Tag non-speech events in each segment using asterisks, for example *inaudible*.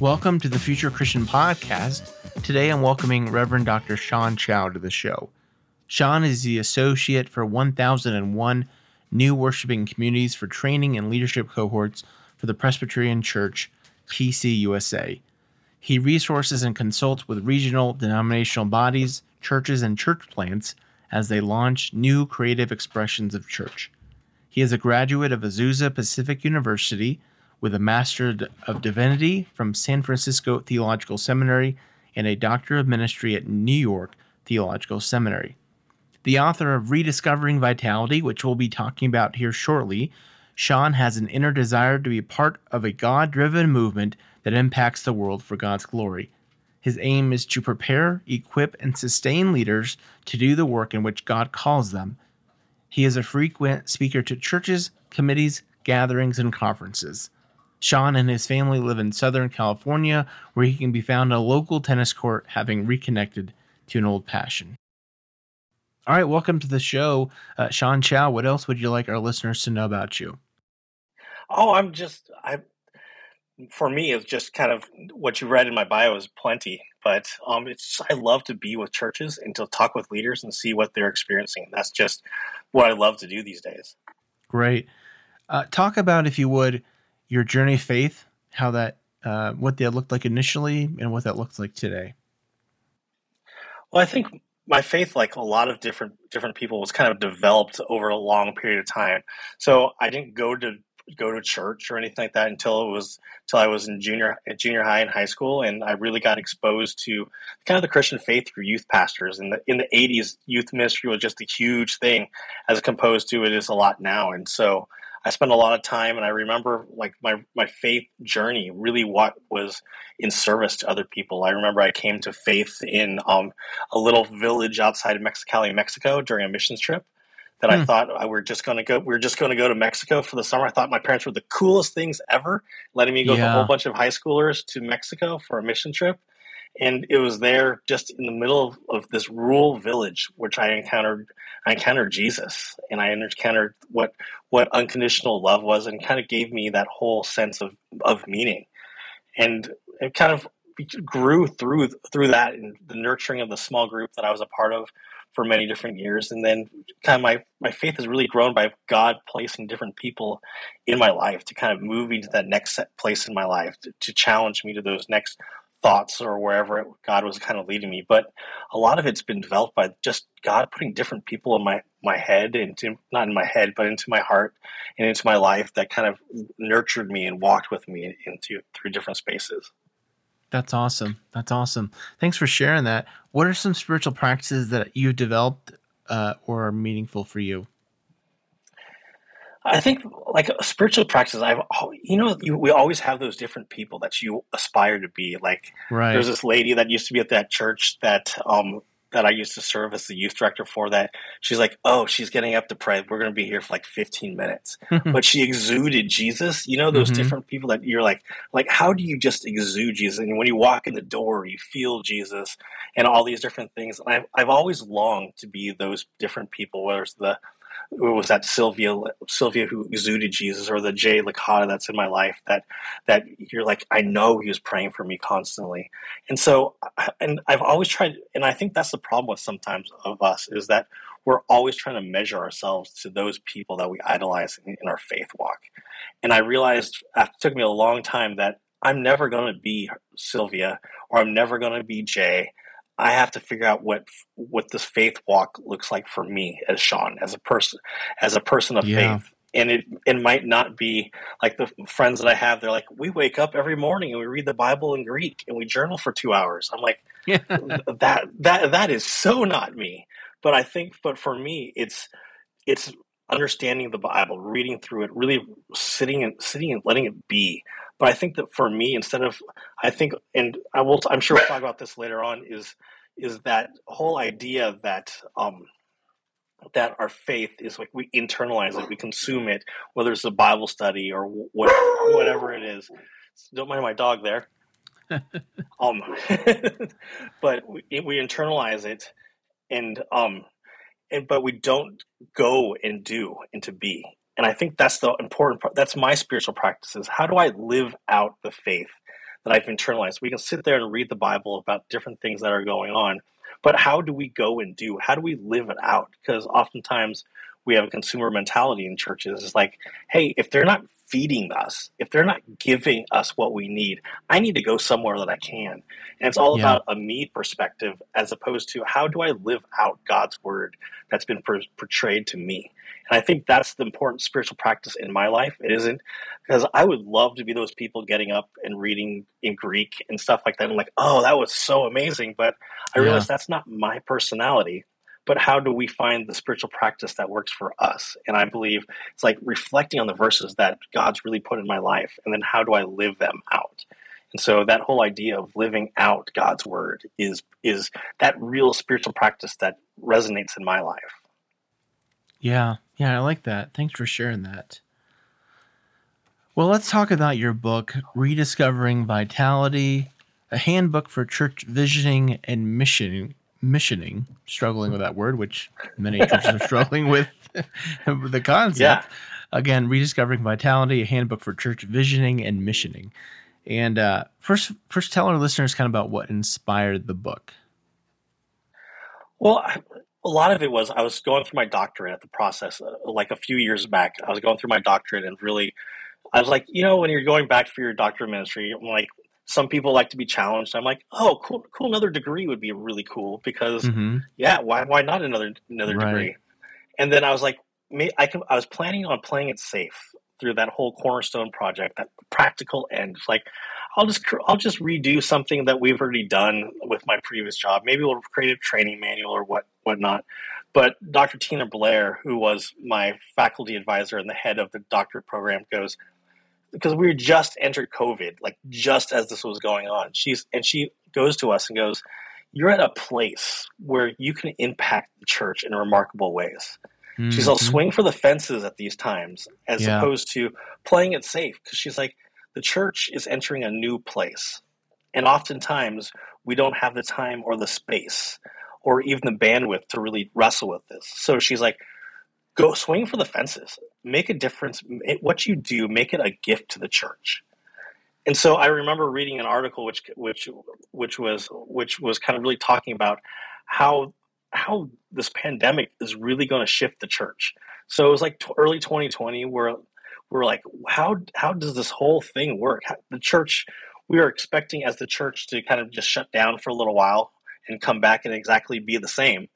Welcome to the Future Christian Podcast. Today I'm welcoming Reverend Dr. Sean Chow to the show. Sean is the associate for 1001 new worshiping communities for training and leadership cohorts for the Presbyterian Church, PCUSA. He resources and consults with regional denominational bodies, churches, and church plants as they launch new creative expressions of church. He is a graduate of Azusa Pacific University with a Master of Divinity from San Francisco Theological Seminary and a Doctor of Ministry at New York Theological Seminary. The author of Rediscovering Vitality, which we'll be talking about here shortly, Sean has an inner desire to be part of a God driven movement that impacts the world for God's glory. His aim is to prepare, equip, and sustain leaders to do the work in which God calls them. He is a frequent speaker to churches, committees, gatherings, and conferences. Sean and his family live in Southern California, where he can be found at a local tennis court, having reconnected to an old passion. All right, welcome to the show, uh, Sean Chow. What else would you like our listeners to know about you? Oh, I'm just I. For me, it's just kind of what you read in my bio is plenty, but um, it's I love to be with churches and to talk with leaders and see what they're experiencing. That's just what I love to do these days. Great. Uh, talk about, if you would, your journey of faith, how that, uh, what that looked like initially, and what that looks like today. Well, I think my faith, like a lot of different different people, was kind of developed over a long period of time. So I didn't go to go to church or anything like that until it was until I was in junior junior high and high school, and I really got exposed to kind of the Christian faith through youth pastors. In the in the eighties, youth ministry was just a huge thing, as opposed to it is a lot now. And so I spent a lot of time, and I remember like my my faith journey really what was in service to other people. I remember I came to faith in um, a little village outside of Mexicali, Mexico, during a missions trip. That hmm. I thought we were just going to go. We were just going to go to Mexico for the summer. I thought my parents were the coolest things ever, letting me go yeah. with a whole bunch of high schoolers to Mexico for a mission trip and it was there just in the middle of, of, this rural village which i encountered i encountered jesus and i encountered what what unconditional love was and kind of gave me that whole sense of of meaning. And it kind of grew through through that and the nurturing of the small group that i was a part of for many different years. And then kind of my my faith has really grown by god placing different people in my life to kind of move me to that next place in my life to, to challenge me to those next thoughts or wherever God was kind of leading me. But a lot of it's been developed by just God putting different people in my my head into not in my head, but into my heart and into my life that kind of nurtured me and walked with me into through different spaces. That's awesome. That's awesome. Thanks for sharing that. What are some spiritual practices that you've developed uh, or are meaningful for you? I think like spiritual practice. I've you know you, we always have those different people that you aspire to be. Like right. there's this lady that used to be at that church that um that I used to serve as the youth director for. That she's like, oh, she's getting up to pray. We're going to be here for like 15 minutes, *laughs* but she exuded Jesus. You know those mm-hmm. different people that you're like, like how do you just exude Jesus? And when you walk in the door, you feel Jesus, and all these different things. And I've I've always longed to be those different people. Whether it's the was that Sylvia Sylvia who exuded Jesus or the Jay Licata that's in my life that that you're like I know he was praying for me constantly. And so and I've always tried and I think that's the problem with sometimes of us is that we're always trying to measure ourselves to those people that we idolize in, in our faith walk. And I realized uh, it took me a long time that I'm never going to be Sylvia or I'm never going to be Jay I have to figure out what what this faith walk looks like for me as Sean, as a person, as a person of yeah. faith. And it it might not be like the friends that I have. They're like, we wake up every morning and we read the Bible in Greek and we journal for two hours. I'm like, *laughs* that that that is so not me. But I think, but for me, it's it's understanding the Bible, reading through it, really sitting and sitting and letting it be But I think that for me, instead of I think, and I will, I'm sure we'll talk about this later on. Is is that whole idea that um, that our faith is like we internalize it, we consume it, whether it's a Bible study or what, whatever it is. Don't mind my dog there. *laughs* um, *laughs* but we, we internalize it, and um, and but we don't go and do and to be. And I think that's the important part. That's my spiritual practices. How do I live out the faith that I've internalized? We can sit there and read the Bible about different things that are going on, but how do we go and do? How do we live it out? Because oftentimes we have a consumer mentality in churches. It's like, hey, if they're not feeding us, if they're not giving us what we need, I need to go somewhere that I can. And it's all yeah. about a me perspective as opposed to how do I live out God's word that's been per- portrayed to me. And I think that's the important spiritual practice in my life. It isn't because I would love to be those people getting up and reading in Greek and stuff like that. I'm like, oh, that was so amazing. But I yeah. realize that's not my personality but how do we find the spiritual practice that works for us? And I believe it's like reflecting on the verses that God's really put in my life, and then how do I live them out? And so that whole idea of living out God's word is is that real spiritual practice that resonates in my life. Yeah, yeah, I like that. Thanks for sharing that. Well, let's talk about your book, Rediscovering Vitality, a handbook for church visioning and mission missioning, struggling with that word, which many *laughs* churches are struggling with *laughs* the concept. Yeah. Again, rediscovering vitality, a handbook for church visioning and missioning. And uh, first, first, tell our listeners kind of about what inspired the book. Well, a lot of it was I was going through my doctorate at the process, uh, like a few years back. I was going through my doctorate and really, I was like, you know, when you're going back for your doctorate ministry, I'm like, some people like to be challenged. I'm like, oh, cool, cool. Another degree would be really cool because, mm-hmm. yeah, why, why not another another right. degree? And then I was like, I can. I was planning on playing it safe through that whole cornerstone project, that practical end. Like, I'll just I'll just redo something that we've already done with my previous job. Maybe we'll create a training manual or what whatnot. But Dr. Tina Blair, who was my faculty advisor and the head of the doctorate program, goes, because we just entered COVID, like just as this was going on. She's and she goes to us and goes, "You're at a place where you can impact the church in remarkable ways." Mm-hmm. She's all swing for the fences at these times, as yeah. opposed to playing it safe. Because she's like, the church is entering a new place, and oftentimes we don't have the time or the space or even the bandwidth to really wrestle with this. So she's like, go swing for the fences make a difference what you do make it a gift to the church. And so i remember reading an article which which which was which was kind of really talking about how how this pandemic is really going to shift the church. So it was like t- early 2020 where we're like how how does this whole thing work? How, the church we were expecting as the church to kind of just shut down for a little while and come back and exactly be the same.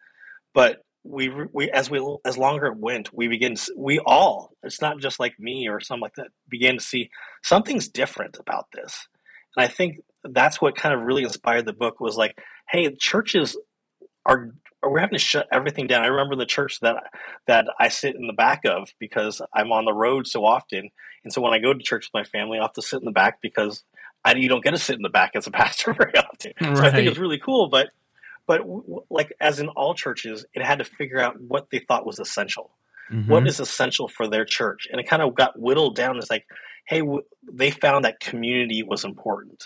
But we we as we as longer it went, we begin to, we all it's not just like me or something like that began to see something's different about this, and I think that's what kind of really inspired the book was like, hey, churches are we're having to shut everything down. I remember the church that that I sit in the back of because I'm on the road so often, and so when I go to church with my family, I have to sit in the back because I you don't get to sit in the back as a *laughs* pastor very often. Right. So I think it's really cool, but but like as in all churches, it had to figure out what they thought was essential. Mm-hmm. What is essential for their church? And it kind of got whittled down as like, hey, w- they found that community was important.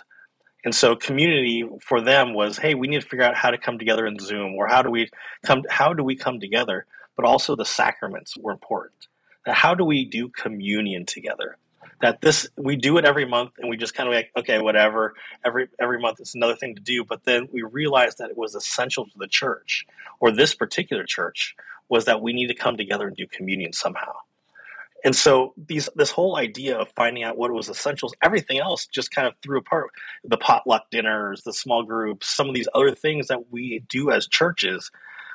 And so community for them was, hey, we need to figure out how to come together in Zoom or how do we come how do we come together? But also the sacraments were important. How do we do communion together? That this we do it every month and we just kind of like okay whatever every every month it's another thing to do. But then we realized that it was essential to the church or this particular church was that we need to come together and do communion somehow. And so these this whole idea of finding out what was essentials everything else just kind of threw apart. The potluck dinners the small groups some of these other things that we do as churches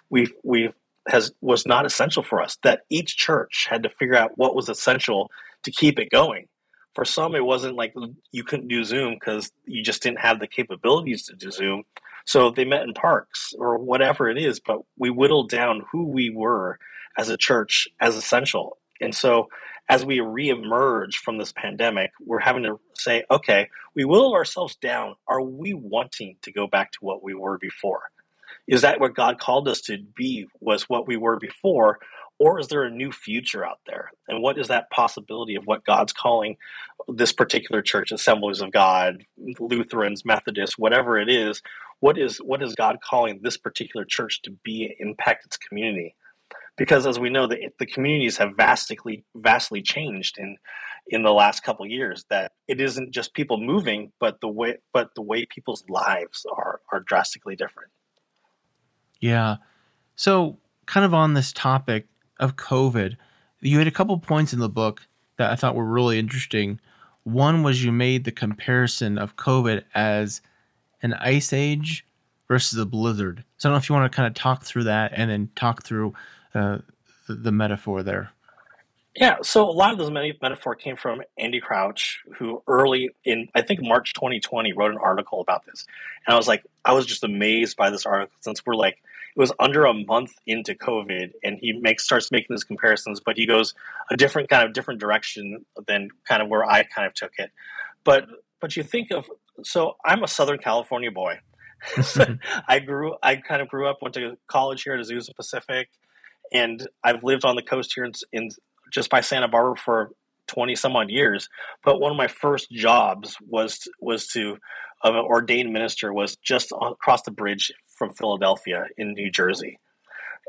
we we has was not essential for us that each church had to figure out what was essential to keep it going for some, it wasn't like you couldn't do Zoom because you just didn't have the capabilities to do Zoom. So they met in parks or whatever it is, but we whittled down who we were as a church as essential. And so as we reemerge from this pandemic, we're having to say, okay, we will ourselves down. Are we wanting to go back to what we were before? Is that what God called us to be? Was what we were before? Or is there a new future out there? And what is that possibility of what God's calling this particular church, Assemblies of God, Lutherans, Methodists, whatever it is? What is what is God calling this particular church to be impact its community? because as we know the, the communities have vastly vastly changed in in the last couple years that it isn't just people moving but the way but the way people's lives are are drastically different yeah so kind of on this topic of covid. You had a couple points in the book that i thought were really interesting. One was you made the comparison of covid as an ice age versus a blizzard. So i don't know if you want to kind of talk through that and then talk through uh, the, the, metaphor there. Yeah, so a lot of this metaphor came from Andy Crouch, who early in I think March 2020 wrote an article about this, and I was like, I was just amazed by this article since we're like it was under a month into COVID, and he makes starts making these comparisons, but he goes a different kind of different direction than kind of where I kind of took it. But but you think of so I'm a Southern California boy. *laughs* Mm-hmm. I grew I kind of grew up went to college here at Azusa Pacific and I've lived on the coast here in, in just by Santa Barbara for 20 some odd years but one of my first jobs was was to of an ordained minister was just across the bridge from Philadelphia in New Jersey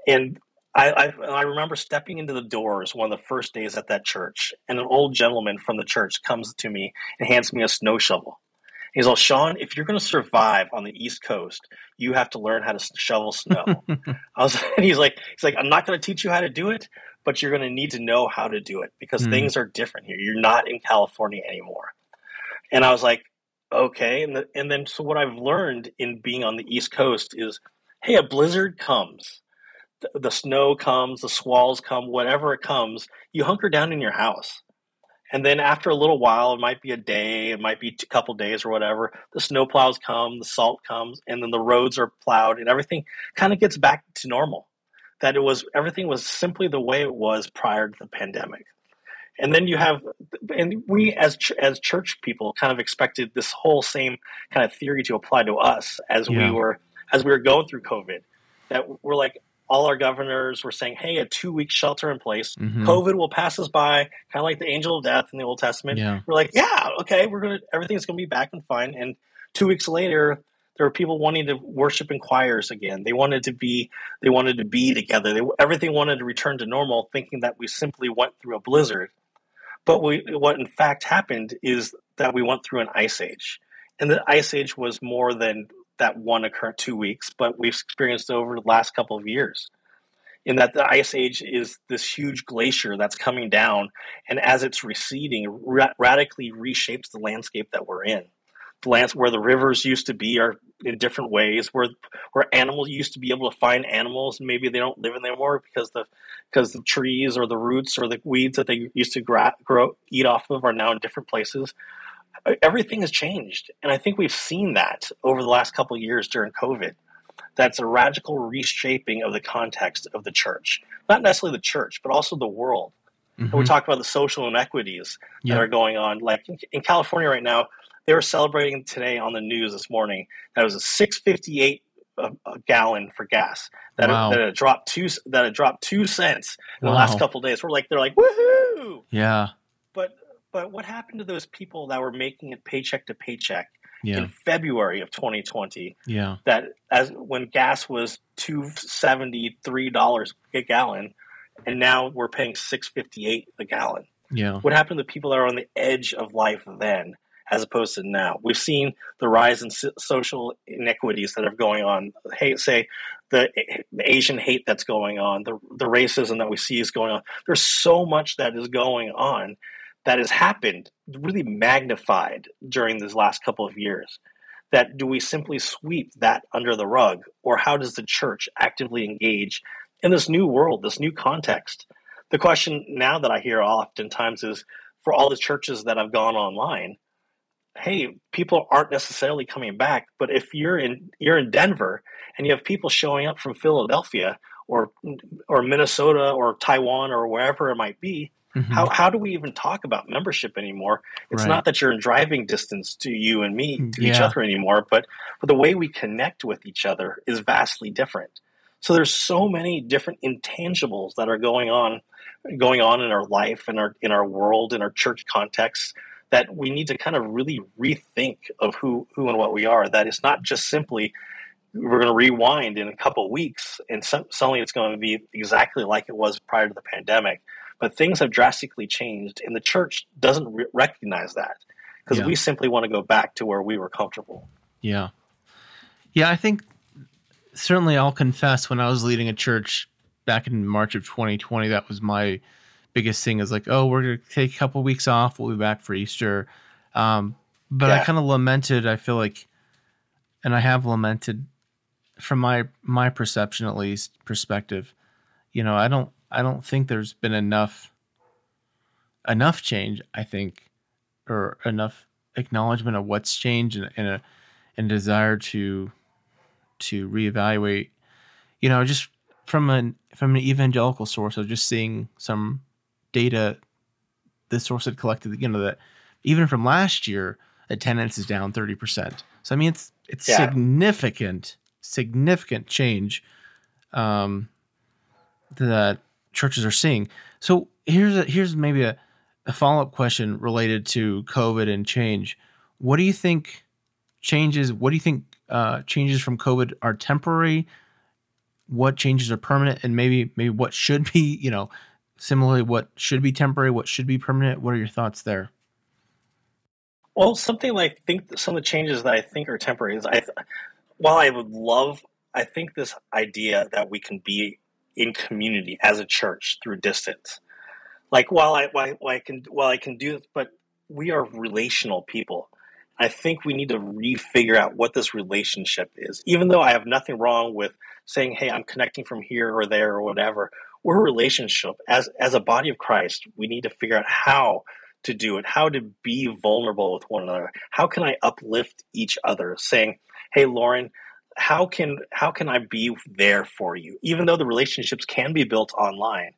and I, I, I remember stepping into the doors one of the first days at that church and an old gentleman from the church comes to me and hands me a snow shovel He's like, Sean, if you're going to survive on the East Coast, you have to learn how to shovel snow. *laughs* I was, *laughs* he's like, he's like, I'm not going to teach you how to do it, but you're going to need to know how to do it because mm. things are different here. You're not in California anymore. And I was like, okay. And the, and then so what I've learned in being on the East Coast is, hey, a blizzard comes, the, the snow comes, the squalls come, whatever it comes, you hunker down in your house and then after a little while, it might be a day, it might be a couple days or whatever, the snow plows come, the salt comes, and then the roads are plowed and everything kind of gets back to normal. That it was everything was simply the way it was prior to the pandemic. And then you have, and we as as church people kind of expected this whole same kind of theory to apply to us as yeah. we were as we were going through COVID. That we're like, all our governors were saying, hey, a two week shelter in place. Mm-hmm. COVID will pass us by, kind of like the angel of death in the Old Testament. Yeah. We're like, yeah, okay, we're going to, everything's going to be back and fine. And two weeks later, there were people wanting to worship in choirs again. They wanted to be, they wanted to be together. They, everything wanted to return to normal, thinking that we simply went through a blizzard. But we, what in fact happened is that we went through an ice age. And the ice age was more than that one occur two weeks, but we've experienced over the last couple of years. In that the ice age is this huge glacier that's coming down, and as it's receding, ra- radically reshapes the landscape that we're in. Lands where the rivers used to be are in different ways. Where where animals used to be able to find animals, and maybe they don't live in there anymore because the because the trees or the roots or the weeds that they used to gra- grow eat off of are now in different places everything has changed. And I think we've seen that over the last couple of years during COVID. That's a radical reshaping of the context of the church. Not necessarily the church, but also the world. Mm-hmm. And we talk about the social inequities that are going on. Like in, in California right now, they were celebrating today on the news this morning that it was a 658 a, uh, a, gallon for gas that wow. it, that it dropped two that it dropped two cents in wow. the last couple days. We're like they're like woohoo! Yeah. But but what happened to those people that were making it paycheck to paycheck yeah. in February of 2020? Yeah. That as when gas was two seventy three dollars a gallon, and now we're paying six fifty eight a gallon. Yeah. What happened to the people that are on the edge of life then? As opposed to now. We've seen the rise in social inequities that are going on. Say the, the, Asian hate that's going on, the the racism that we see is going on. There's so much that is going on that has happened, really magnified during these last couple of years. That do we simply sweep that under the rug, or how does the church actively engage in this new world, this new context? The question now that I hear oftentimes is for all the churches that have gone online, hey, people aren't necessarily coming back, but if you're in you're in Denver and you have people showing up from Philadelphia or or Minnesota or Taiwan or wherever it might be, Mm-hmm. How, how do we even talk about membership anymore? It's right. not that you're in driving distance to you and me, to yeah. each other anymore, but, but the way we connect with each other is vastly different. So there's so many different intangibles that are going on, going on in our life, in our in our world, in our church context, that we need to kind of really rethink of who who and what we are. That it's not just simply we're going to rewind in a couple weeks and suddenly it's going to be exactly like it was prior to the pandemic but things have drastically changed and the church doesn't re- recognize that because yeah. we simply want to go back to where we were comfortable yeah yeah i think certainly i'll confess when i was leading a church back in march of 2020 that was my biggest thing is like oh we're going to take a couple weeks off we'll be back for easter um, but yeah. i kind of lamented i feel like and i have lamented from my my perception at least perspective, you know, I don't I don't think there's been enough enough change, I think, or enough acknowledgement of what's changed and, and a and desire to to reevaluate. You know, just from an from an evangelical source of just seeing some data the source had collected, you know, that even from last year, attendance is down 30%. So I mean it's it's yeah. significant significant change um, that churches are seeing. So here's a, here's maybe a, a follow up question related to COVID and change. What do you think changes? What do you think uh, changes from COVID are temporary? What changes are permanent, and maybe maybe what should be you know similarly what should be temporary, what should be permanent? What are your thoughts there? Well, something like think some of the changes that I think are temporary is I while I would love, I think this idea that we can be in community as a church through distance, like while I while, I can while I can do this, but we are relational people. I think we need to refigure out what this relationship is. Even though I have nothing wrong with saying, "Hey, I'm connecting from here or there or whatever," we're a relationship as as a body of Christ. We need to figure out how to do it, how to be vulnerable with one another. How can I uplift each other? Saying, hey lauren how can how can i be there for you even though the relationships can be built online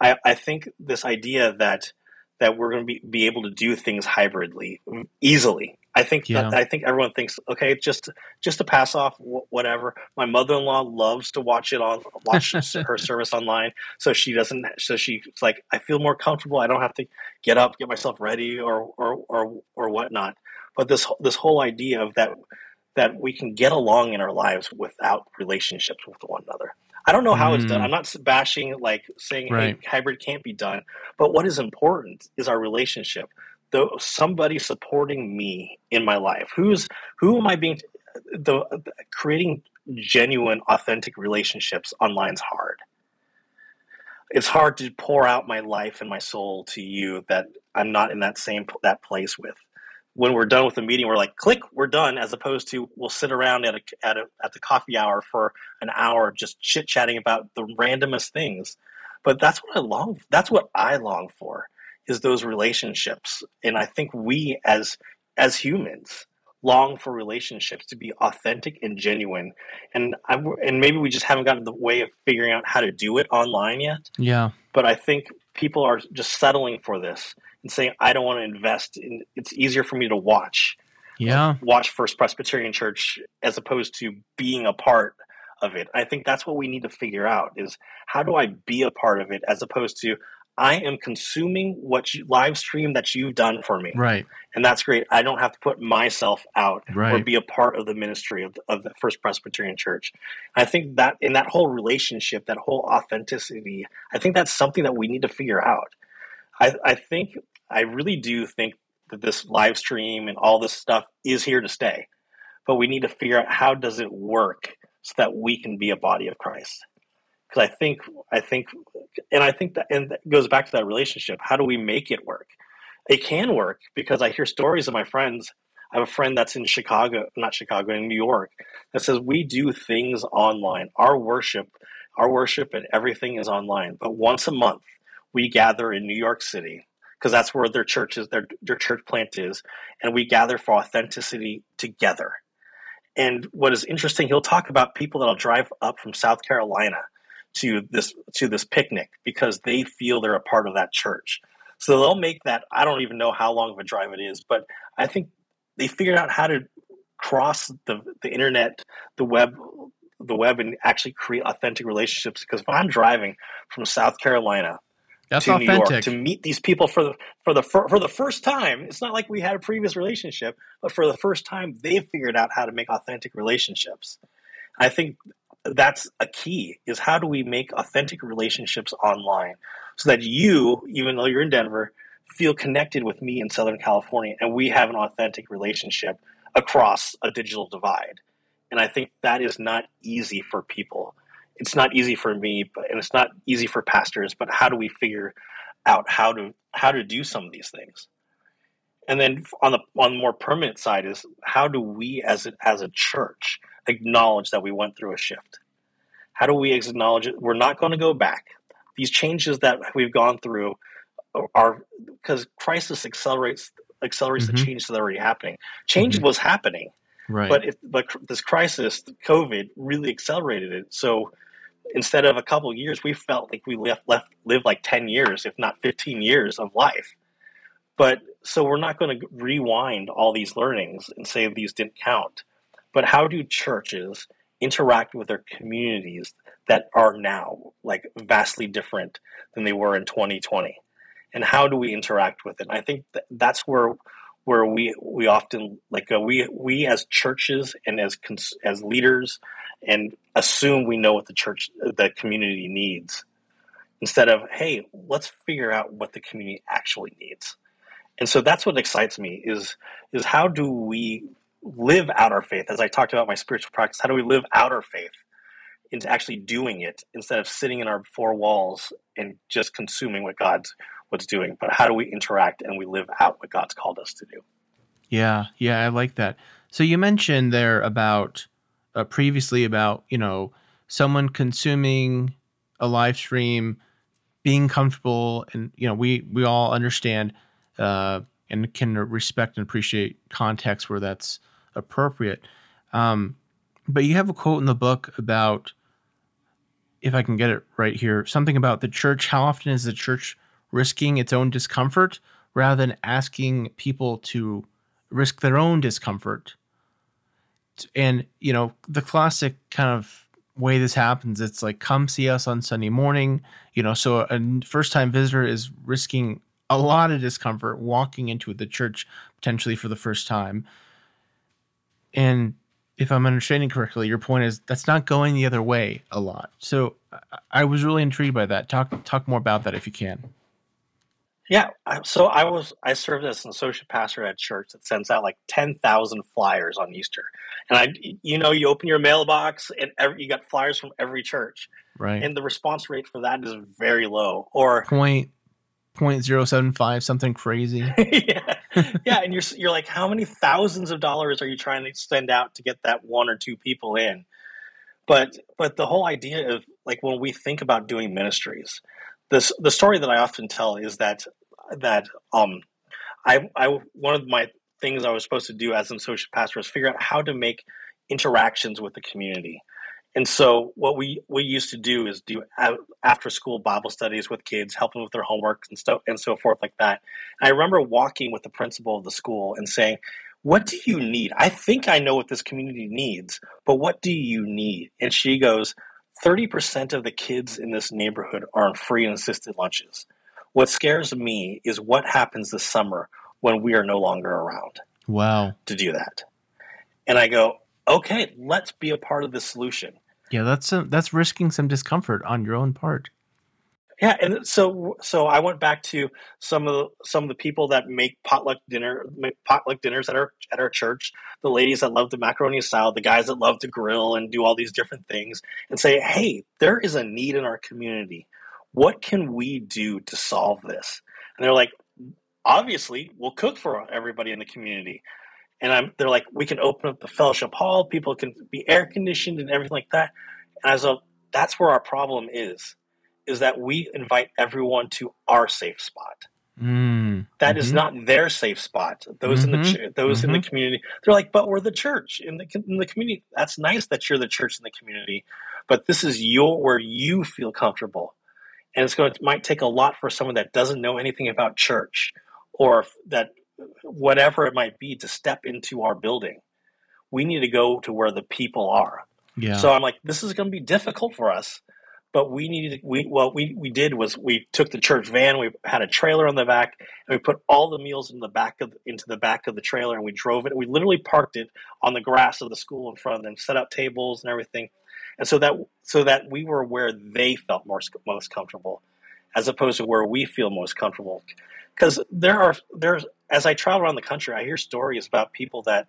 i, I think this idea that that we're going to be, be able to do things hybridly mm, easily i think yeah. that, i think everyone thinks okay just just to pass off whatever my mother-in-law loves to watch it on watch *laughs* her service online so she doesn't so she's like i feel more comfortable i don't have to get up get myself ready or or or, or whatnot but this this whole idea of that that we can get along in our lives without relationships with one another. I don't know how mm. it's done. Mm. I'm not bashing like saying right. hey, hybrid can't be done, but what is important is our relationship. Though somebody supporting me in my life. Who's who am I being the, the creating genuine authentic relationships online is hard. It's hard to pour out my life and my soul to you that I'm not in that same that place with when we're done with the meeting, we're like, click, we're done, as opposed to we'll sit around at a, at a, at the coffee hour for an hour just chit chatting about the randomest things. But that's what I long. That's what I long for is those relationships, and I think we as as humans long for relationships to be authentic and genuine. And I and maybe we just haven't gotten the way of figuring out how to do it online yet. Yeah. But I think people are just settling for this and saying, I don't want to invest in it's easier for me to watch. Uh, yeah. Watch First Presbyterian Church as opposed to being a part of it. I think that's what we need to figure out is how do I be a part of it as opposed to I am consuming what you live stream that you've done for me. Right. And that's great. I don't have to put myself out right. or be a part of the ministry of the, of the First Presbyterian Church. I think that in that whole relationship, that whole authenticity, I think that's something that we need to figure out. I, I think I really do think that this live stream and all this stuff is here to stay. But we need to figure out how does it work so that we can be a body of Christ. Because I think I think and I think that and that goes back to that relationship. How do we make it work? It can work because I hear stories of my friends. I have a friend that's in Chicago, not Chicago, in New York, that says we do things online. Our worship, our worship and everything is online. But once a month, we gather in New York City because that's where their church is, their their church plant is, and we gather for authenticity together. And what is interesting, he'll talk about people that'll drive up from South Carolina to this to this picnic because they feel they're a part of that church. So they'll make that. I don't even know how long of a drive it is, but I think they figured out how to cross the the internet, the web, the web, and actually create authentic relationships. Because if I'm driving from South Carolina That's to authentic. New York to meet these people for the for the for, for the first time. It's not like we had a previous relationship, but for the first time, they've figured out how to make authentic relationships. I think that's a key is how do we make authentic relationships online so that you, even though you're in Denver, feel connected with me in Southern California and we have an authentic relationship across a digital divide. And I think that is not easy for people. It's not easy for me, but and it's not easy for pastors, but how do we figure out how to how to do some of these things? And then on the on the more permanent side is how do we as a, as a church acknowledge that we went through a shift? How do we acknowledge it? We're not going to go back. These changes that we've gone through are because crisis accelerates accelerates Mhm. the changes that are already happening. Change Mhm. was happening, right. but it, but this crisis, COVID, really accelerated it. So instead of a couple of years, we felt like we left left lived like ten years, if not fifteen years of life. But so we're not going to rewind all these learnings and say these didn't count. But how do churches interact with their communities that are now like vastly different than they were in 2020? And how do we interact with it? I think that that's where where we we often like uh, we we as churches and as cons- as leaders and assume we know what the church the community needs instead of hey let's figure out what the community actually needs and so that's what excites me is is how do we live out our faith as i talked about my spiritual practice how do we live out our faith into actually doing it instead of sitting in our four walls and just consuming what god's what's doing but how do we interact and we live out what god's called us to do Yeah, yeah, I like that. So you mentioned there about uh, previously about you know someone consuming a live stream, being comfortable, and you know we we all understand uh, and can respect and appreciate context where that's appropriate. Um, but you have a quote in the book about, if I can get it right here, something about the church. How often is the church risking its own discomfort rather than asking people to risk their own discomfort. And, you know, the classic kind of way this happens, it's like, come see us on Sunday morning. You know, so a first time visitor is risking a lot of discomfort walking into the church potentially for the first time. And if I'm understanding correctly, your point is that's not going the other way a lot. So I- was really intrigued by that. Talk talk more about that if you can. Yeah, so I was I served as an associate pastor at a church that sends out like ten thousand flyers on Easter, and I, you know, you open your mailbox and every, you got flyers from every church, Right. and the response rate for that is very low. Or point point zero seven five something crazy. *laughs* yeah, yeah, and you're you're like, how many thousands of dollars are you trying to send out to get that one or two people in? But but the whole idea of like when we think about doing ministries, this the story that I often tell is that that um I I one of my things I was supposed to do as an associate pastor was figure out how to make interactions with the community. And so what we we used to do is do after school Bible studies with kids, help them with their homework and stuff and so forth like that. And I remember walking with the principal of the school and saying, "What do you need? I think I know what this community needs, but what do you need?" And she goes, 30% of the kids in this neighborhood are on free and assisted lunches. What scares me is what happens this summer when we are no longer around Wow. to do that. And I go, okay, let's be a part of the solution. Yeah, that's a, that's risking some discomfort on your own part. Yeah, and so so I went back to some of the some of the people that make potluck dinner make potluck dinners at our at our church, the ladies that love the macaroni salad, the guys that love to grill and do all these different things, and say, hey, there is a need in our community. What can we do to solve this? And they're like, obviously, we'll cook for everybody in the community. And I'm, they're like, we can open up the fellowship hall, people can be air conditioned and everything like that. And I was like, that's where our problem is is that we invite everyone to our safe spot. Mm, That is mhm. not their safe spot. Those in the Mhm. ch- those in the community, they're like, but we're the church in the in the community. That's nice that you're the church in the community, but this is your where you feel comfortable. and it's going to, it might take a lot for someone that doesn't know anything about church or that whatever it might be to step into our building. We need to go to where the people are. Yeah. So I'm like, this is going to be difficult for us, but we needed we what we we did was we took the church van, we had a trailer on the back, and we put all the meals in the back of into the back of the trailer, and we drove it. We literally parked it on the grass of the school in front of them, set up tables and everything, and so that so that we were where they felt most most comfortable, as opposed to where we feel most comfortable. Because there are there's as I travel around the country, I hear stories about people that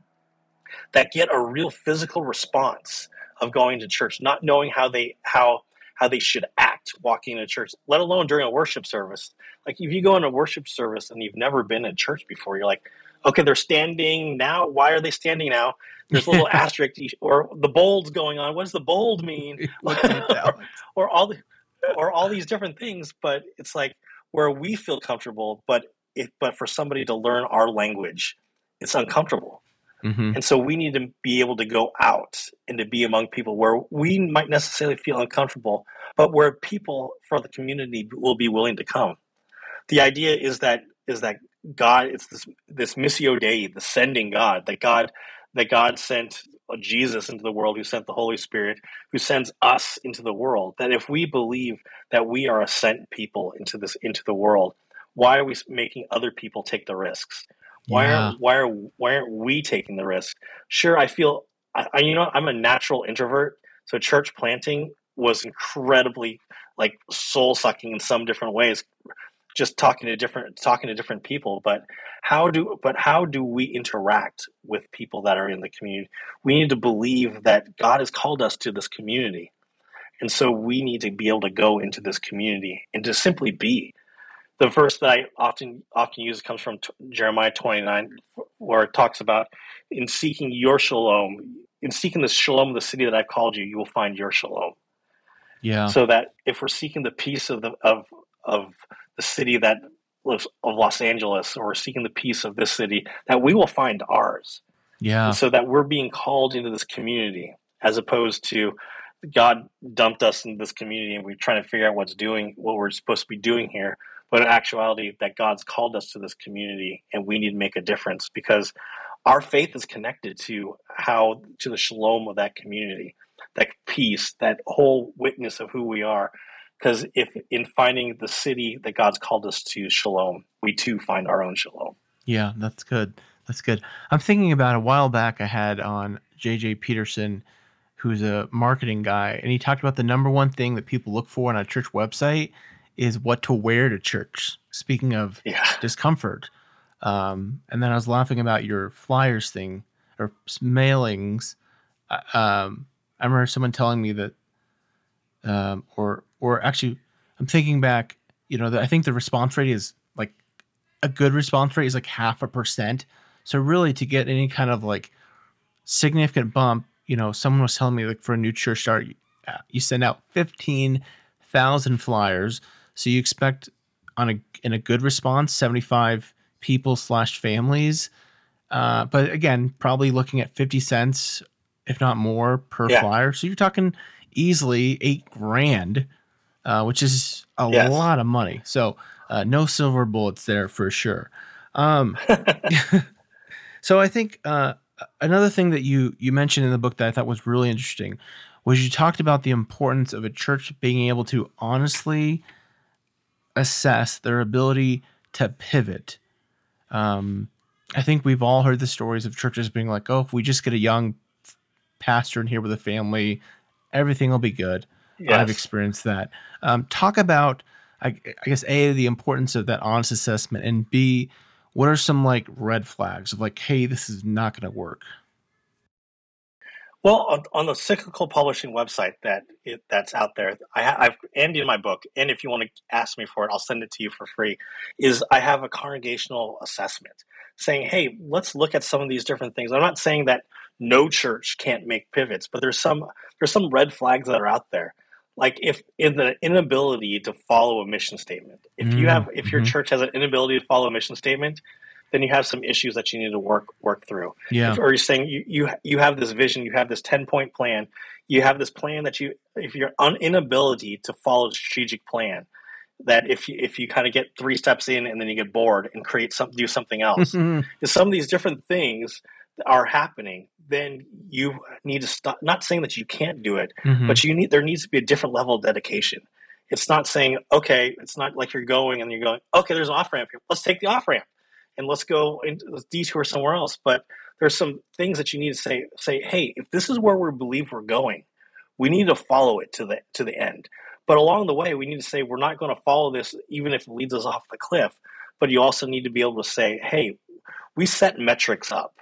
that get a real physical response of going to church, not knowing how they how how they should act walking into church, let alone during a worship service. Like if you go in a worship service and you've never been in church before, you're like, okay, they're standing now. Why are they standing now? There's a little *laughs* asterisk or the bold's going on. What does the bold mean? *laughs* *laughs* or all the or all these different things, but it's like where we feel comfortable, but it, but for somebody to learn our language, it's uncomfortable. Mm-hmm. And so we need to be able to go out and to be among people where we might necessarily feel uncomfortable, but where people for the community will be willing to come. The idea is that is that God it's this this missio dei, the sending God, that God that God sent Jesus into the world, who sent the Holy Spirit, who sends us into the world. That if we believe that we are a sent people into this into the world, why are we making other people take the risks? Why yeah. aren't why are why aren't we taking the risk? Sure, I feel I, I, you know I'm a natural introvert, so church planting was incredibly like soul sucking in some different ways. Just talking to different talking to different people, but how do but how do we interact with people that are in the community? We need to believe that God has called us to this community, and so we need to be able to go into this community and to simply be the verse that I often often use comes from t- Jeremiah 29, where it talks about in seeking your shalom, in seeking the shalom of the city that I've called you, you will find your shalom. Yeah. So that if we're seeking the peace of the of of the city that lives of Los Angeles, or seeking the peace of this city, that we will find ours. Yeah. And so that we're being called into this community, as opposed to God dumped us in this community and we're trying to figure out what's doing what we're supposed to be doing here but in actuality that god's called us to this community and we need to make a difference because our faith is connected to how to the shalom of that community that peace that whole witness of who we are because if in finding the city that god's called us to shalom we too find our own shalom yeah that's good that's good i'm thinking about a while back i had on jj peterson who's a marketing guy and he talked about the number one thing that people look for on a church website is what to wear to church. Speaking of yeah. discomfort, um, and then I was laughing about your flyers thing or mailings. Um, I remember someone telling me that, um, or or actually, I'm thinking back. You know, that I think the response rate is like a good response rate is like half a percent. So really, to get any kind of like significant bump, you know, someone was telling me like for a new church start, you send out fifteen thousand flyers so you expect on a in a good response, 75 people slash families. Uh, but again, probably looking at 50 cents, if not more, per yeah. flyer. So you're talking easily eight grand, uh, which is a yes. lot of money. So uh, no silver bullets there for sure. Um, *laughs* *laughs* so I think uh, another thing that you you mentioned in the book that I thought was really interesting was you talked about the importance of a church being able to honestly assess their ability to pivot. Um, I think we've all heard the stories of churches being like, "Oh, if we just get a young pastor in here with a family, everything will be good." Yes. I've experienced that. Um, talk about, I, I guess, a the importance of that honest assessment, and b what are some like red flags of like, "Hey, this is not going to work." Well, on, on, the cyclical publishing website that it, that's out there, I have and in my book, and if you want to ask me for it, I'll send it to you for free. Is I have a congregational assessment saying, "Hey, let's look at some of these different things." I'm not saying that no church can't make pivots, but there's some there's some red flags that are out there. Like if in the inability to follow a mission statement, if you have if your mm-hmm. church has an inability to follow a mission statement, then you have some issues that you need to work work through. Yeah. If, or you're saying you, you you have this vision, you have this ten point plan, you have this plan that you if your un- inability to follow the strategic plan, that if you if you kind of get three steps in and then you get bored and create some do something else if some of these different things are happening then you need to stop not saying that you can't do it Mhm. but you need there needs to be a different level of dedication. It's not saying okay it's not like you're going and you're going okay there's an off ramp here. Let's take the off ramp and let's go and let's detour somewhere else. But there's some things that you need to say say hey if this is where we believe we're going we need to follow it to the to the end. But along the way we need to say we're not going to follow this even if it leads us off the cliff. But you also need to be able to say hey we set metrics up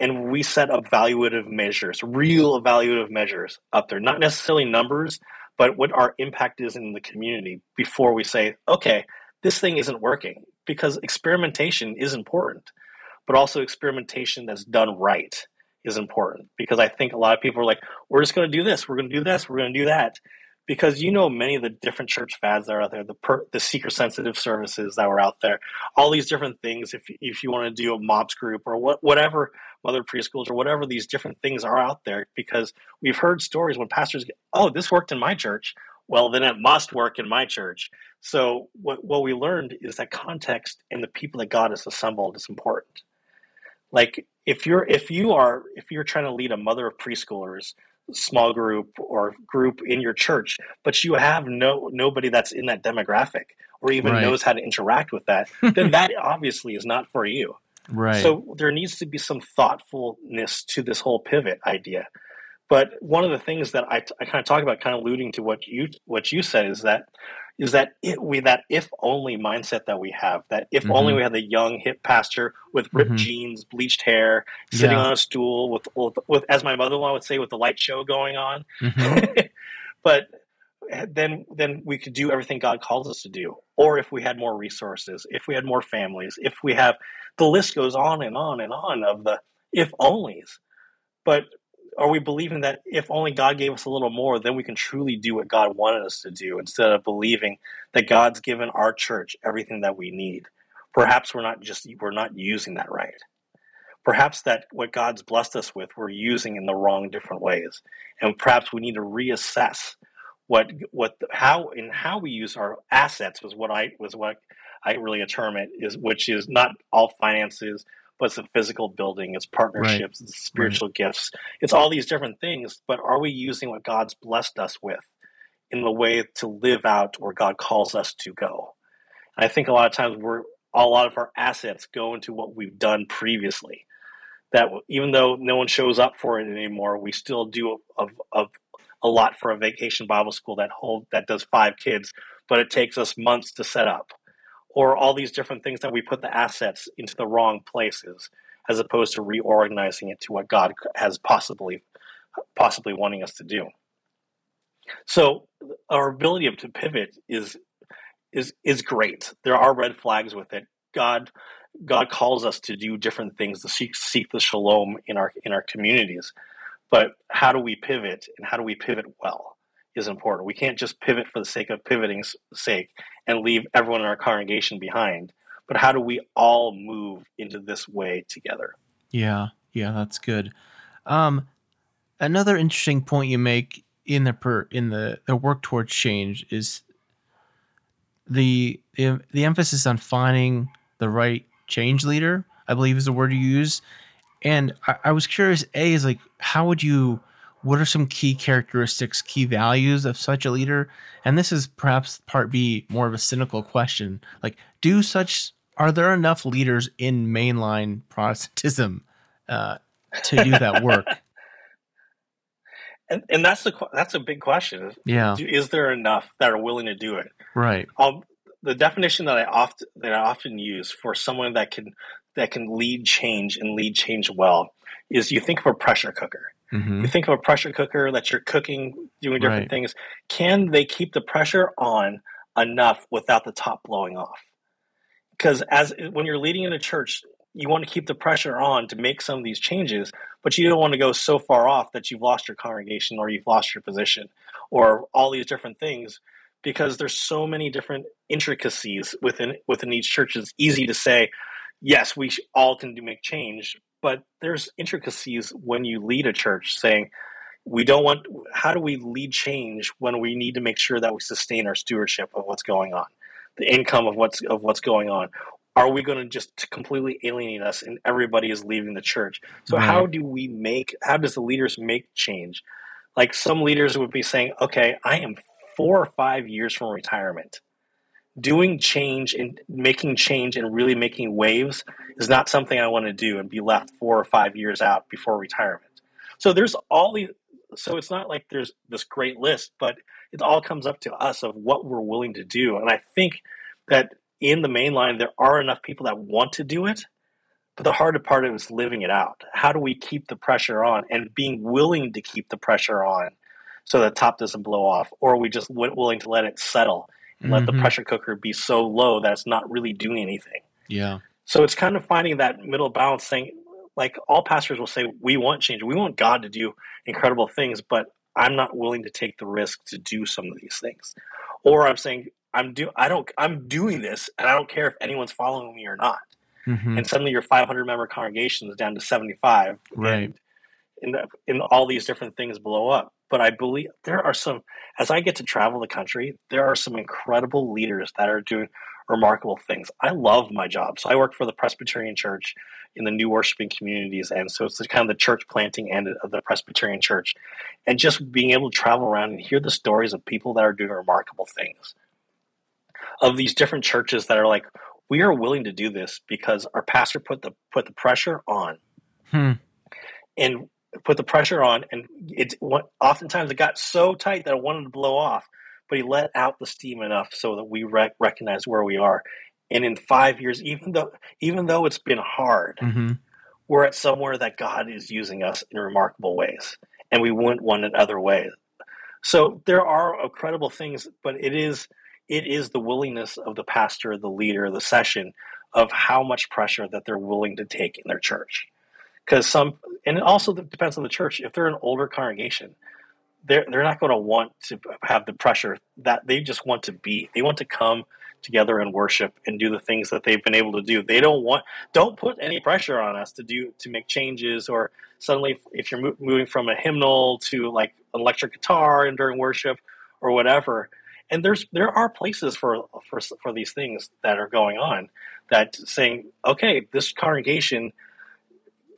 and we set evaluative measures real evaluative measures up there. Not necessarily numbers but what our impact is in the community before we say okay this thing isn't working because experimentation is important but also experimentation that's done right is important. Because I think a lot of people are like, we're just going to do this, we're going to do this, we're going to do that, because you know many of the different church fads that are out there, the per, the seeker sensitive services that were out there, all these different things. If if you want to do a MOPS group or what whatever mother preschools or whatever these different things are out there, because we've heard stories when pastors get, oh, this worked in my church. Well, then it must work in my church. So what what we learned is that context and the people that God has assembled is important like if you're if you are if you're trying to lead a mother of preschoolers small group or group in your church but you have no nobody that's in that demographic or even Right. knows how to interact with that *laughs* then that obviously is not for you right. so there needs to be some thoughtfulness to this whole pivot idea. But one of the things that I, I kind of talk about, kind of alluding to what you what you said, is that is that it, we that if only mindset that we have. That if only Mhm. we had the young hip pastor with ripped Mhm. jeans, bleached hair, sitting Yeah. on a stool with, with with as my mother in law would say, with the light show going on. Mhm. *laughs* but then then we could do everything God calls us to do. Or if we had more resources, if we had more families, if we have the list goes on and on and on of the if onlys. But are we believing that if only God gave us a little more, then we can truly do what God wanted us to do instead of believing that God's given our church everything that we need? Perhaps we're not just we're not using that right. Perhaps that what God's blessed us with, we're using in the wrong different ways, and perhaps we need to reassess what what how and how we use our assets was what I was what I really term it is, which is not all finances, but it's a physical building, it's partnerships, it's spiritual gifts, it's all these different things. But are we using what God's blessed us with in the way to live out where God calls us to go? And I think a lot of times we're a lot of our assets go into what we've done previously. That even though no one shows up for it anymore, we still do a, a, a lot for a vacation Bible school that hold that does five kids, but it takes us months to set up, or all these different things that we put the assets into the wrong places, as opposed to reorganizing it to what God has possibly possibly wanting us to do. So our ability to pivot is is is great. There are red flags with it. God God calls us to do different things to seek seek the shalom in our in our communities. But how do we pivot and how do we pivot well is important. We can't just pivot for the sake of pivoting's sake and leave everyone in our congregation behind. But how do we all move into this way together? Yeah, yeah, that's good. Um, another interesting point you make in the per in the the work towards change is the the, the emphasis on finding the right change leader. I believe is the word you use, and I, I was curious. A is like, how would you? What are some key characteristics, key values of such a leader? And this is perhaps part B, more of a cynical question. Like, do such are there enough leaders in mainline Protestantism uh, to do that *laughs* work? And, and that's the that's a big question. Yeah, Is there enough that are willing to do it? right. Um, the definition that I often that I often use for someone that can that can lead change and lead change well is you think of a pressure cooker. Hmm You think of a pressure cooker that you're cooking, doing different Right. things. Can they keep the pressure on enough without the top blowing off? Because as when you're leading in a church, you want to keep the pressure on to make some of these changes, but you don't want to go so far off that you've lost your congregation or you've lost your position or all these different things because there's so many different intricacies within within each church. It's easy to say, yes, we all can do make change, but there's intricacies when you lead a church saying we don't want how do we lead change when we need to make sure that we sustain our stewardship of what's going on the income of what's of what's going on? Are we going to just completely alienate us and everybody is leaving the church? So Right. how do we make how does the leaders make change? Like some leaders would be saying okay i am four or five years from retirement doing change and making change and really making waves is not something i want to do and be left four or five years out before retirement. So there's all these so it's not like there's this great list but it all comes up to us of what we're willing to do. And i think that in the main line there are enough people that want to do it but the harder part of it is living it out. How do we keep the pressure on and being willing to keep the pressure on so the top doesn't blow off or are we just wi- willing to let it settle and let the Mhm. pressure cooker be so low that it's not really doing anything Yeah. so it's kind of finding that middle balance saying, like all pastors will say, we want change. We want God to do incredible things, but I'm not willing to take the risk to do some of these things. Or I'm saying, I'm do I don't I'm doing this and I don't care if anyone's following me or not. Mhm. And suddenly your 500 member congregation is down to 75 Right. and, and, and all these different things blow up. But I believe there are some, as I get to travel the country, there are some incredible leaders that are doing remarkable things. I love my job. So I work for the Presbyterian Church in the new worshiping communities. And so it's the, kind of the church planting end of the Presbyterian Church. And just being able to travel around and hear the stories of people that are doing remarkable things, of these different churches that are like, we are willing to do this because our pastor put the put the pressure on Hmm. and put the pressure on and it oftentimes it got so tight that it wanted to blow off but he let out the steam enough so that we rec- recognize where we are. And in five years even though even though it's been hard Mhm. we're at somewhere that god is using us in remarkable ways and we wouldn't want it other ways so there are incredible things but it is it is the willingness of the pastor the leader the session of how much pressure that they're willing to take in their church. Because some and it also depends on the church. If they're an older congregation they're they're not going to want to have the pressure that they just want to be. They want to come together and worship and do the things that they've been able to do. They don't want don't put any pressure on us to do to make changes or suddenly if, you're mo- moving from a hymnal to like an electric guitar and during worship or whatever. And there's there are places for for for these things that are going on that saying okay this congregation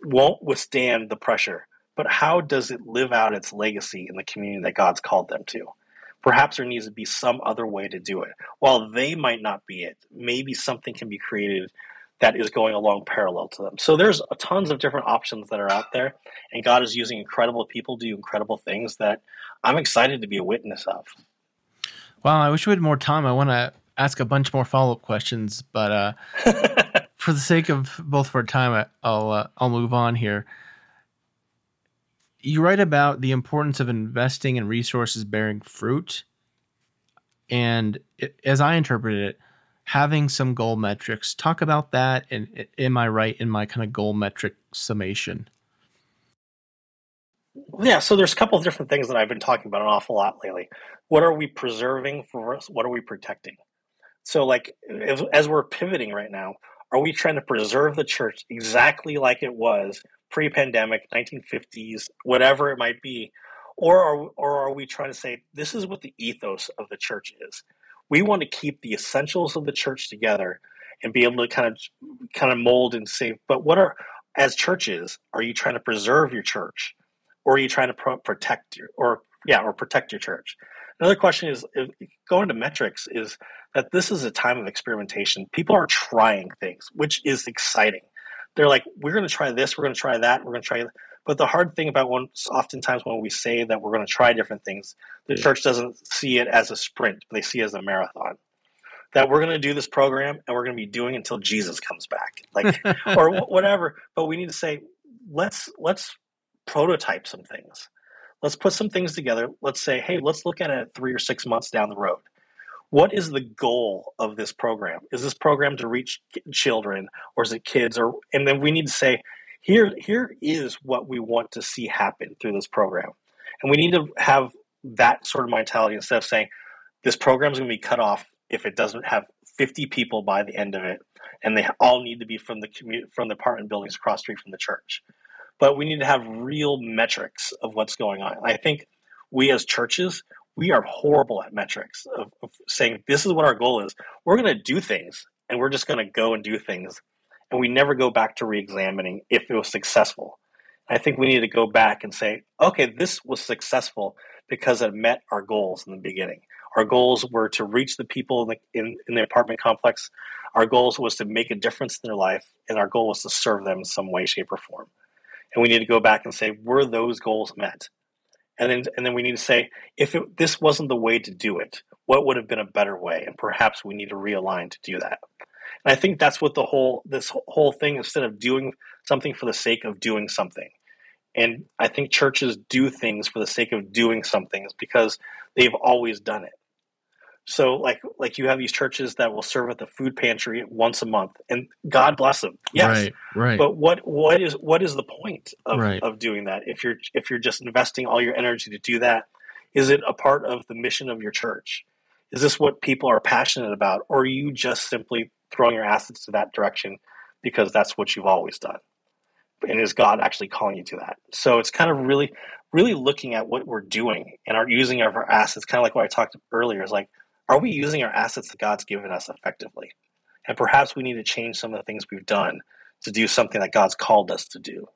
won't withstand the pressure, but how does it live out its legacy in the community that God's called them to? Perhaps there needs to be some other way to do it. While they might not be it, maybe something can be created that is going along parallel to them. So there's tons of different options that are out there, and God is using incredible people to do incredible things that I'm excited to be a witness of. Well, I wish we had more time. I want to ask a bunch more follow up questions, but uh, *laughs* for the sake of both of our time, I'll uh, I'll move on here. You write about the importance of investing in resources bearing fruit, and it, as I interpret it, having some goal metrics. Talk about that, and am I right in my kind of goal metric summation? Yeah, so there's a couple of different things that I've been talking about an awful lot lately. What are we preserving for us? What are we protecting? So, like, as, as we're pivoting right now, are we trying to preserve the church exactly like it was pre pandemic, 1950s, whatever it might be? Or are, or are we trying to say, this is what the ethos of the church is? We want to keep the essentials of the church together and be able to kind of kind of mold and say, but what are as churches, are you trying to preserve your church? Or are you trying to pro- protect your or yeah, or protect your church? Another question is if, going to metrics is that this is a time of experimentation. People are trying things, which is exciting. They're like, we're going to try this, we're going to try that, we're going to try. But the hard thing about when, oftentimes when we say that we're going to try different things, the church doesn't see it as a sprint; they see it as a marathon. That we're going to do this program and we're going to be doing until Jesus comes back, like *laughs* or whatever. But we need to say, let's let's prototype some things. Let's put some things together. Let's say, hey, let's look at it three or six months down the road. What is the goal of this program? Is this program to reach children or is it kids or and then we need to say here here is what we want to see happen through this program. And we need to have that sort of mentality instead of saying this program is going to be cut off if it doesn't have 50 people by the end of it and they all need to be from the community from the apartment buildings across street from the church but we need to have real metrics of what's going on i think we as churches we are horrible at metrics of, of saying this is what our goal is. We're going to do things and we're just going to go and do things. And we never go back to re examining if it was successful. I think we need to go back and say, okay, this was successful because it met our goals in the beginning. Our goals were to reach the people in the, in, in the apartment complex. Our goals was to make a difference in their life, and our goal was to serve them in some way, shape, or form. And we need to go back and say, were those goals met? And then, and then we need to say, if it, this wasn't the way to do it, what would have been a better way? And perhaps we need to realign to do that. And I think that's what the whole this whole thing instead of doing something for the sake of doing something. And I think churches do things for the sake of doing something is because they've always done it. So like like you have these churches that will serve at the food pantry once a month, and God bless them. Yes, right, right. But what what is what is the point of, Right. of doing that? If you're if you're just investing all your energy to do that, is it a part of the mission of your church? Is this what people are passionate about, or are you just simply throwing your assets to that direction because that's what you've always done? And is God actually calling you to that? So it's kind of really, really looking at what we're doing and our using of our assets, kind of like what I talked earlier, is like, are we using our assets that God's given us effectively? And perhaps we need to change some of the things we've done to do something that God's called us to do.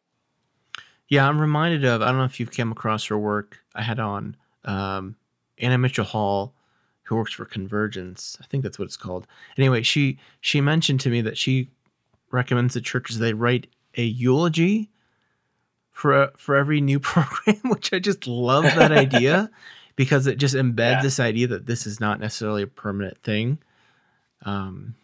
Yeah, I'm reminded of. I don't know if you've come across her work. I had on um, Anna Mitchell Hall, who works for Convergence. I think that's what it's called. Anyway, she she mentioned to me that she recommends the churches they write a eulogy for for every new *laughs* program, which I just love that idea *laughs* because it just embeds Yeah. this idea that this is not necessarily a permanent thing. Um,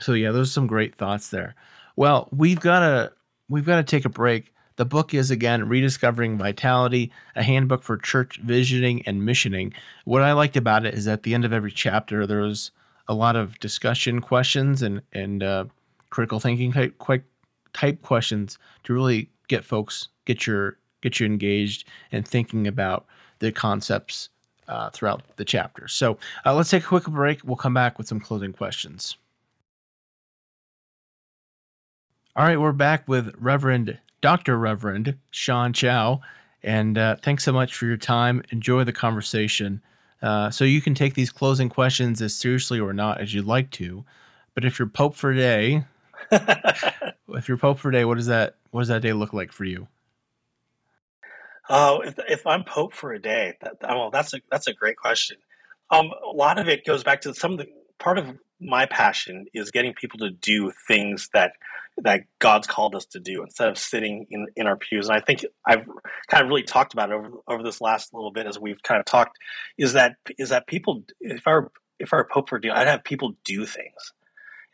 so yeah, those are some great thoughts there. Well, we've got to we've got to take a break. The book is again Rediscovering Vitality, a handbook for church visioning and missioning. What I liked about it is at the end of every chapter there was a lot of discussion questions and and uh, critical thinking type quite type questions to really get folks get your get you engaged and thinking about the concepts uh, throughout the chapter. So uh, let's take a quick break. We'll come back with some closing questions. All right, we're back with Reverend Dr. Reverend Sean Chow. And uh, thanks so much for your time. Enjoy the conversation. Uh, so you can take these closing questions as seriously or not as you'd like to. But if you're Pope for a day, *laughs* if you're Pope for a day, what does that what does that day look like for you? Oh, if, if I'm Pope for a day, that, well, that's a that's a great question. Um, a lot of it goes back to some of the part of my passion is getting people to do things that that God's called us to do instead of sitting in in our pews. And I think I've kind of really talked about it over over this last little bit as we've kind of talked. Is that is that people? If were if I were Pope for a day, I'd have people do things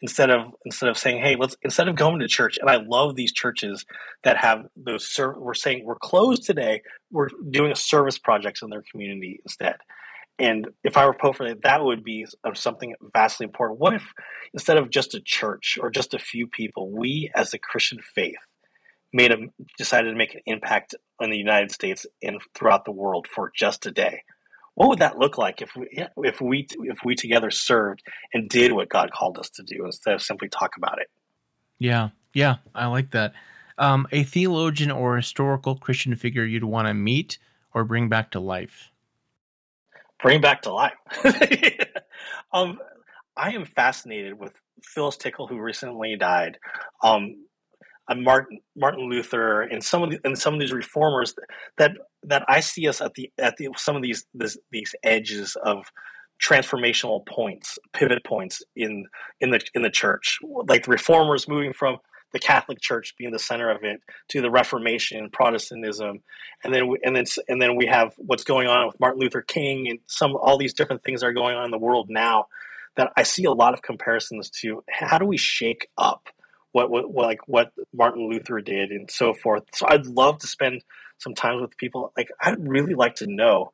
instead of instead of saying, "Hey, let's," instead of going to church. And I love these churches that have those. Ser- we're saying we're closed today. We're doing a service projects in their community instead. And if I were Pope for that, that would be something vastly important. What if instead of just a church or just a few people, we as a Christian faith made a decided to make an impact in the United States and throughout the world for just a day? What would that look like if we if we if we together served and did what God called us to do instead of simply talk about it? Yeah, yeah, I like that. Um, a theologian or historical Christian figure you'd want to meet or bring back to life. bring back to life. *laughs* um, I am fascinated with Phyllis Tickle, who recently died. Um, Martin Martin Luther and some of the, and some of these reformers that that I see us at the at the some of these this, these edges of transformational points, pivot points in in the in the church, like the reformers moving from the Catholic Church being the center of it to the Reformation, Protestantism, and then we, and then and then we have what's going on with Martin Luther King and some all these different things that are going on in the world now. That I see a lot of comparisons to how do we shake up what, what, what like what Martin Luther did and so forth. So I'd love to spend some time with people. Like I'd really like to know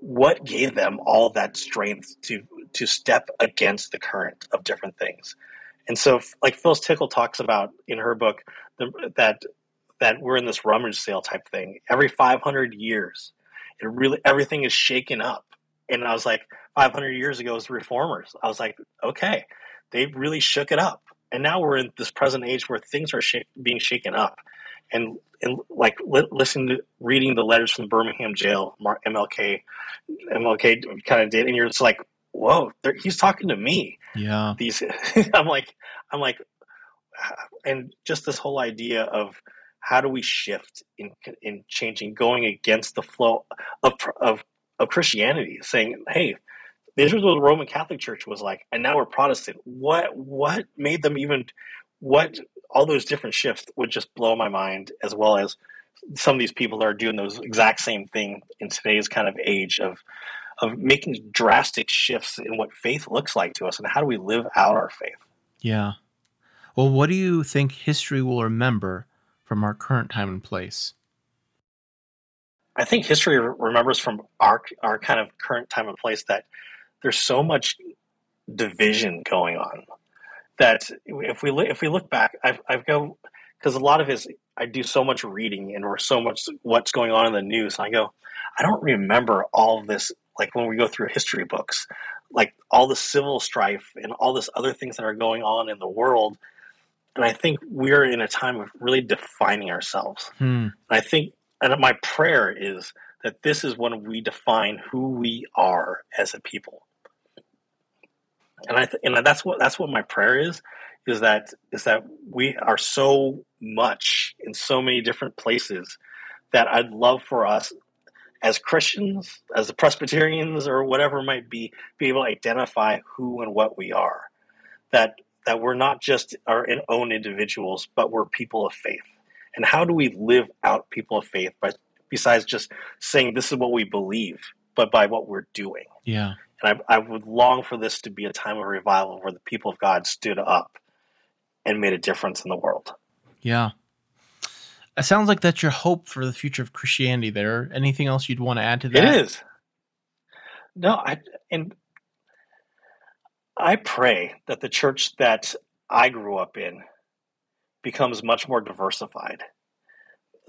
what gave them all that strength to to step against the current of different things. And so, like Phyllis Tickle talks about in her book, the, that that we're in this rummage sale type thing. Every 500 years, it really everything is shaken up. And I was like, 500 years ago, as reformers, I was like, okay, they really shook it up. And now we're in this present age where things are sh- being shaken up. And and like li- listening to reading the letters from Birmingham jail, MLK, MLK kind of did, and you're just like, whoa, he's talking to me. Yeah. These, *laughs* I'm like, I'm like, ah, and just this whole idea of how do we shift in in changing, going against the flow of of of Christianity, saying, hey. This is what the Roman Catholic Church was like, and now we're Protestant. What what made them even what all those different shifts would just blow my mind, as well as some of these people that are doing those exact same thing in today's kind of age of of making drastic shifts in what faith looks like to us and how do we live out our faith. Yeah. Well, what do you think history will remember from our current time and place? I think history remembers from our our kind of current time and place that there's so much division going on that if we if we look back, I've I've go because a lot of his I do so much reading and we're so much what's going on in the news. And I go, I don't remember all this. Like when we go through history books, like all the civil strife and all this other things that are going on in the world. And I think we're in a time of really defining ourselves. Hmm. And I think, and my prayer is that this is when we define who we are as a people and I th- and that's what that's what my prayer is is that is that we are so much in so many different places that I'd love for us as Christians, as the Presbyterians or whatever might be, be able to identify who and what we are. That that we're not just our own individuals, but we're people of faith. And how do we live out people of faith by besides just saying this is what we believe, but by what we're doing? Yeah. And I, I would long for this to be a time of revival where the people of God stood up and made a difference in the world. Yeah. It sounds like that's your hope for the future of Christianity there. Anything else you'd want to add to that? It is. No, I and I pray that the church that I grew up in becomes much more diversified.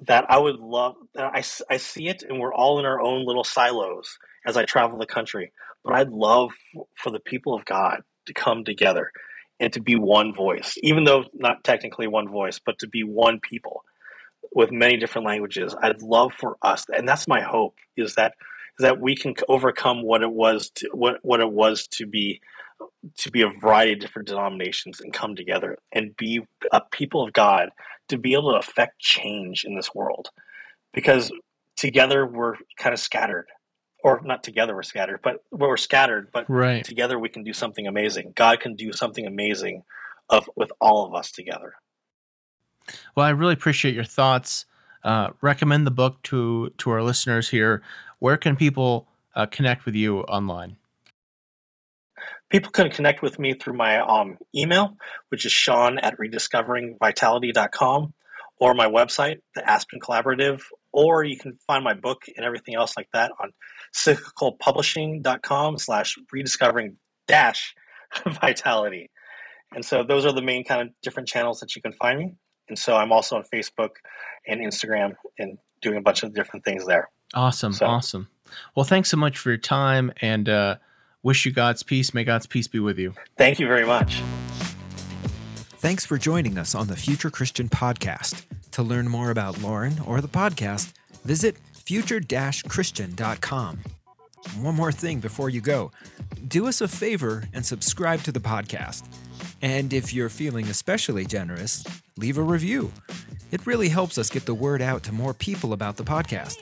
That I would love that I, I see it and we're all in our own little silos as I travel the country. But I'd love for the people of God to come together and to be one voice, even though not technically one voice, but to be one people with many different languages. I'd love for us, and that's my hope, is that is that we can overcome what it was to what what it was to be to be a variety of different denominations and come together and be a people of God to be able to affect change in this world, because together we're kind of scattered or not together we're scattered, but we're scattered, but right. together we can do something amazing. God can do something amazing of with all of us together. Well, I really appreciate your thoughts. Uh, recommend the book to to our listeners here. Where can people uh, connect with you online? People can connect with me through my um, email, which is sean at rediscoveringvitality.com, or my website, the Aspen Collaborative, or you can find my book and everything else like that on cyclicalpublishing.com slash rediscovering dash *laughs* vitality. And so those are the main kind of different channels that you can find me. And so I'm also on Facebook and Instagram and doing a bunch of different things there. Awesome. So, awesome. Well, thanks so much for your time and uh, wish you God's peace. May God's peace be with you. Thank you very much. Thanks for joining us on the Future Christian Podcast. To learn more about Lauren or the podcast, visit future-christian.com. One more thing before you go. Do us a favor and subscribe to the podcast. And if you're feeling especially generous, leave a review. It really helps us get the word out to more people about the podcast.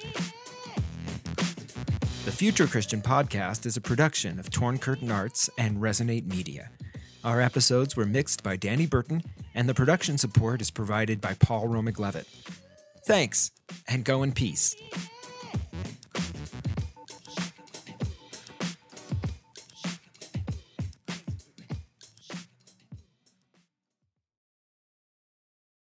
The Future Christian Podcast is a production of Torn Curtain Arts and Resonate Media. Our episodes were mixed by Danny Burton, and the production support is provided by Paul Romig Levitt. Thanks, and go in peace.